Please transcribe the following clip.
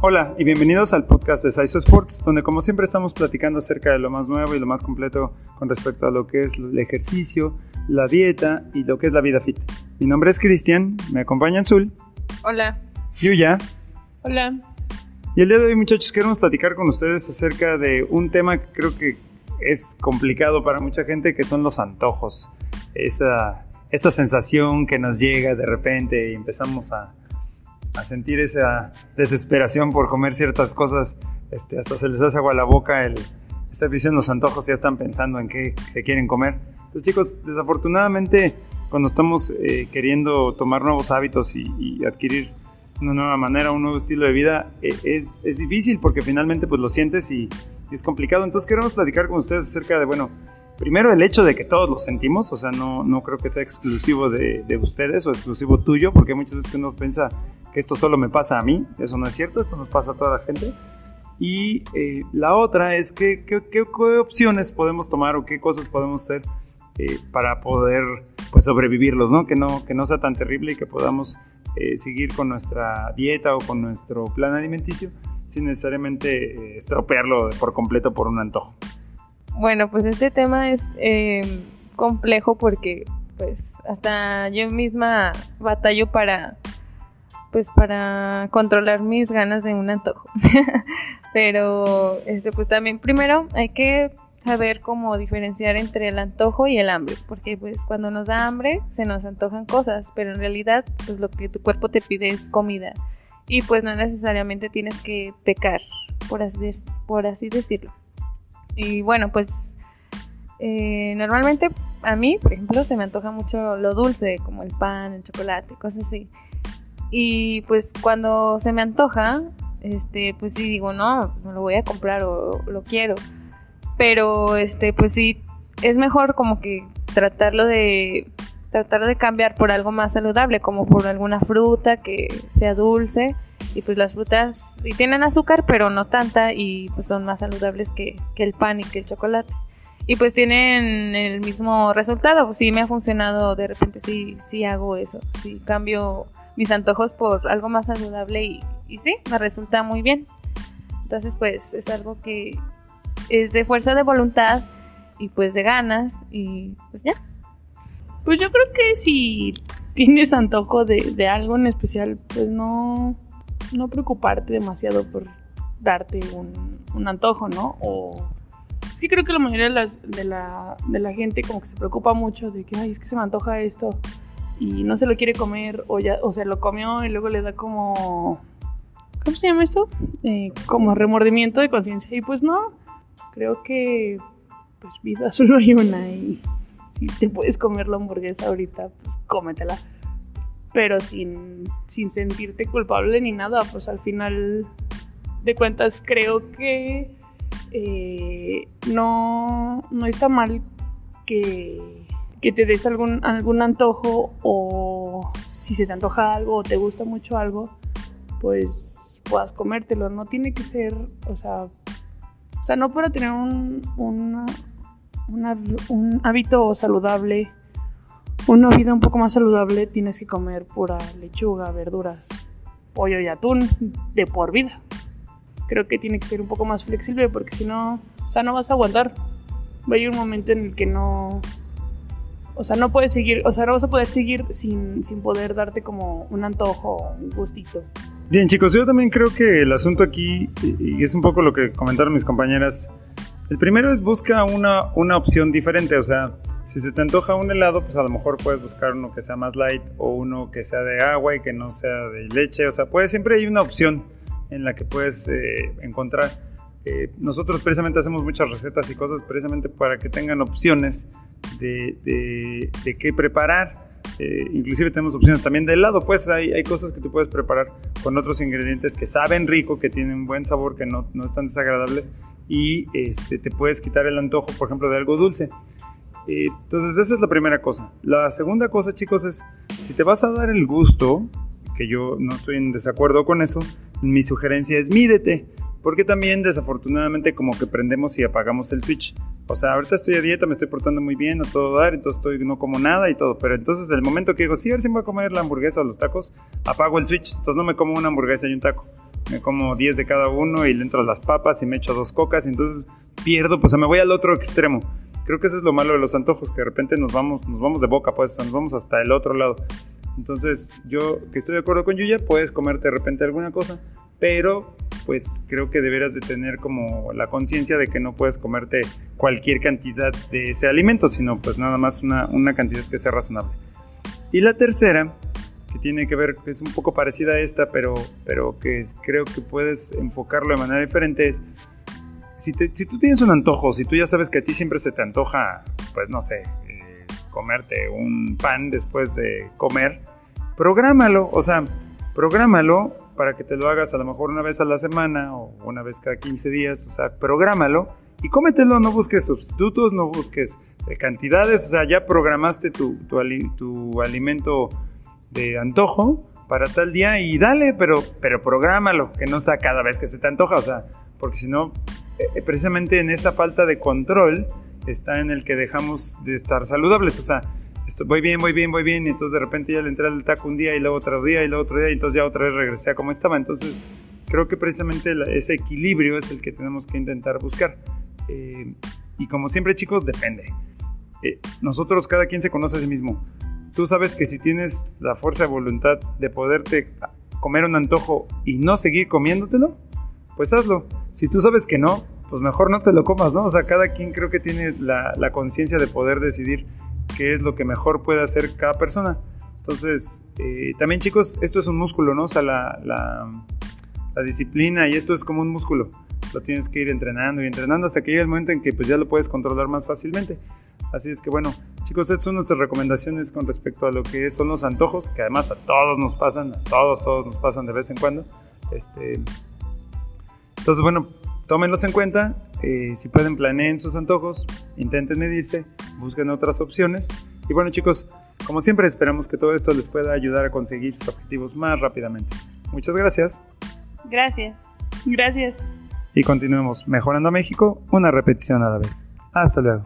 Hola y bienvenidos al podcast de Saiso Sports, donde como siempre estamos platicando acerca de lo más nuevo y lo más completo con respecto a lo que es el ejercicio, la dieta y lo que es la vida fit. Mi nombre es Cristian, me acompaña Azul. Hola. Yuya. Hola. Y el día de hoy muchachos queremos platicar con ustedes acerca de un tema que creo que es complicado para mucha gente, que son los antojos. Esa, esa sensación que nos llega de repente y empezamos a, a sentir esa desesperación por comer ciertas cosas, este, hasta se les hace agua la boca, el, estar diciendo los antojos, ya están pensando en qué se quieren comer. Entonces chicos, desafortunadamente cuando estamos eh, queriendo tomar nuevos hábitos y, adquirir una nueva manera, un nuevo estilo de vida, eh, es, es, difícil porque finalmente pues lo sientes y, y es complicado. Entonces queremos platicar con ustedes acerca de, bueno, primero el hecho de que todos lo sentimos, o sea, no, no creo que sea exclusivo de, de, ustedes o exclusivo tuyo, porque muchas veces uno piensa esto solo me pasa a mí, eso no es cierto, esto nos pasa a toda la gente. Y eh, la otra es que, qué opciones podemos tomar o qué cosas podemos hacer eh, para poder pues, sobrevivirlos, ¿no? Que, ¿no? que no sea tan terrible y que podamos eh, seguir con nuestra dieta o con nuestro plan alimenticio sin necesariamente eh, estropearlo por completo por un antojo. Bueno, pues este tema es eh, complejo porque pues hasta yo misma batallo para pues para controlar mis ganas de un antojo. Pero este pues también primero hay que saber cómo diferenciar entre el antojo y el hambre, porque pues cuando nos da hambre se nos antojan cosas, pero en realidad pues lo que tu cuerpo te pide es comida y pues no necesariamente tienes que pecar, por así, por así decirlo. Y bueno, pues eh, normalmente a mí, por ejemplo, se me antoja mucho lo dulce, como el pan, el chocolate, cosas así. Y pues cuando se me antoja, este, pues sí digo, no, me lo voy a comprar o lo quiero. Pero este, pues sí, es mejor como que tratarlo de tratar de cambiar por algo más saludable, como por alguna fruta que sea dulce. Y pues las frutas sí tienen azúcar, pero no tanta y pues son más saludables que, que el pan y que el chocolate. Y pues tienen el mismo resultado. Sí me ha funcionado, de repente sí, sí hago eso. Sí cambio mis antojos por algo más saludable y, y sí, me resulta muy bien. Entonces pues es algo que es de fuerza de voluntad y pues de ganas y pues ya. Pues yo creo que si tienes antojo de, algo en especial, pues no, no preocuparte demasiado por darte un, antojo, ¿no? Es que creo que la mayoría de, las, la, gente como que se preocupa mucho de que, ay, es que se me antoja esto y no se lo quiere comer o se lo comió y luego le da como ¿cómo se llama esto? Eh, como remordimiento de conciencia y pues no creo que pues vida solo hay una y si te puedes comer la hamburguesa ahorita, pues cómetela. Pero sin, sin sentirte culpable ni nada, pues al final de cuentas creo que eh, no, no está mal que, que te des algún, algún antojo o si se te antoja algo o te gusta mucho algo, pues puedas comértelo. No tiene que ser, o sea, o sea, no para tener un, una, un hábito saludable, una vida un poco más saludable, tienes que comer pura lechuga, verduras, pollo y atún de por vida. Creo que tiene que ser un poco más flexible porque si no, o sea, no vas a aguantar. Va a ir un momento en el que no, o sea, no puedes seguir, o sea, no vas a poder seguir sin, sin poder darte como un antojo, un gustito. Bien, chicos, yo también creo que el asunto aquí, y es un poco lo que comentaron mis compañeras, el primero es busca una, una opción diferente, o sea, si se te antoja un helado, pues a lo mejor puedes buscar uno que sea más light o uno que sea de agua y que no sea de leche, o sea, puede, siempre hay una opción en la que puedes eh, encontrar. Eh, nosotros precisamente hacemos muchas recetas y cosas precisamente para que tengan opciones de, de, de qué preparar. Eh, inclusive tenemos opciones también de helado, pues hay, hay, cosas que tú puedes preparar con otros ingredientes que saben rico, que tienen buen sabor, que no, no están desagradables y este, te puedes quitar el antojo, por ejemplo, de algo dulce. Eh, entonces, esa es la primera cosa. La segunda cosa, chicos, es si te vas a dar el gusto, que yo no estoy en desacuerdo con eso, mi sugerencia es mídete. Porque también desafortunadamente como que prendemos y apagamos el switch. O sea, ahorita estoy a dieta, me estoy portando muy bien, a todo dar, entonces estoy, no como nada y todo. Pero entonces el momento que digo, sí, a ver si me voy a comer la hamburguesa o los tacos, apago el switch. Entonces no me como una hamburguesa y un taco me como 10 de cada uno y le entro a las papas y me echo dos cocas, y entonces pierdo, pues me voy al otro extremo. Creo que eso es lo malo de los antojos, que de repente nos vamos, nos vamos de boca, pues nos vamos hasta el otro lado. Entonces, yo que estoy de acuerdo con Yuya, puedes comerte de repente alguna cosa, pero pues creo que deberás de tener como la conciencia de que no puedes comerte cualquier cantidad de ese alimento, sino pues nada más una, una cantidad que sea razonable. Y la tercera, que tiene que ver, que es un poco parecida a esta, pero, pero que creo que puedes enfocarlo de manera diferente, es si, si, tú tienes un antojo, si tú ya sabes que a ti siempre se te antoja, pues no sé, comerte un pan después de comer, prográmalo, o sea, prográmalo para que te lo hagas a lo mejor una vez a la semana o una vez cada 15 días, o sea, prográmalo y cómetelo, no busques sustitutos, no busques cantidades, o sea, ya programaste tu, tu, alimento de antojo para tal día y dale, pero, pero prográmalo, que no sea cada vez que se te antoja, o sea, porque si no, eh, precisamente en esa falta de control está en el que dejamos de estar saludables, o sea, esto, voy bien, voy bien, voy bien, y entonces de repente ya le entré al taco un día y luego otro día y luego otro día y entonces ya otra vez regresé a como estaba, entonces creo que precisamente ese equilibrio es el que tenemos que intentar buscar. Eh, y como siempre chicos, depende. Eh, nosotros cada quien se conoce a sí mismo tú sabes que si tienes la fuerza de voluntad de poderte comer un antojo y no seguir comiéndotelo, pues hazlo. Si tú sabes que no, pues mejor no te lo comas, ¿no? O sea, cada quien creo que tiene la, conciencia de poder decidir qué es lo que mejor puede hacer cada persona. Entonces, eh, también chicos, esto es un músculo, ¿no? O sea, la, la, la, disciplina y esto es como un músculo. Lo tienes que ir entrenando y entrenando hasta que llegue el momento en que pues ya lo puedes controlar más fácilmente. Así es que bueno, chicos, estas son nuestras recomendaciones con respecto a lo que son los antojos, que además a todos nos pasan, a todos, todos nos pasan de vez en cuando. Este, entonces, bueno, tómenlos en cuenta. Eh, si pueden, planeen sus antojos, intenten medirse, busquen otras opciones. Y bueno, chicos, como siempre, esperamos que todo esto les pueda ayudar a conseguir sus objetivos más rápidamente. Muchas gracias. Gracias. Gracias. Y continuemos mejorando a México una repetición a la vez. Hasta luego.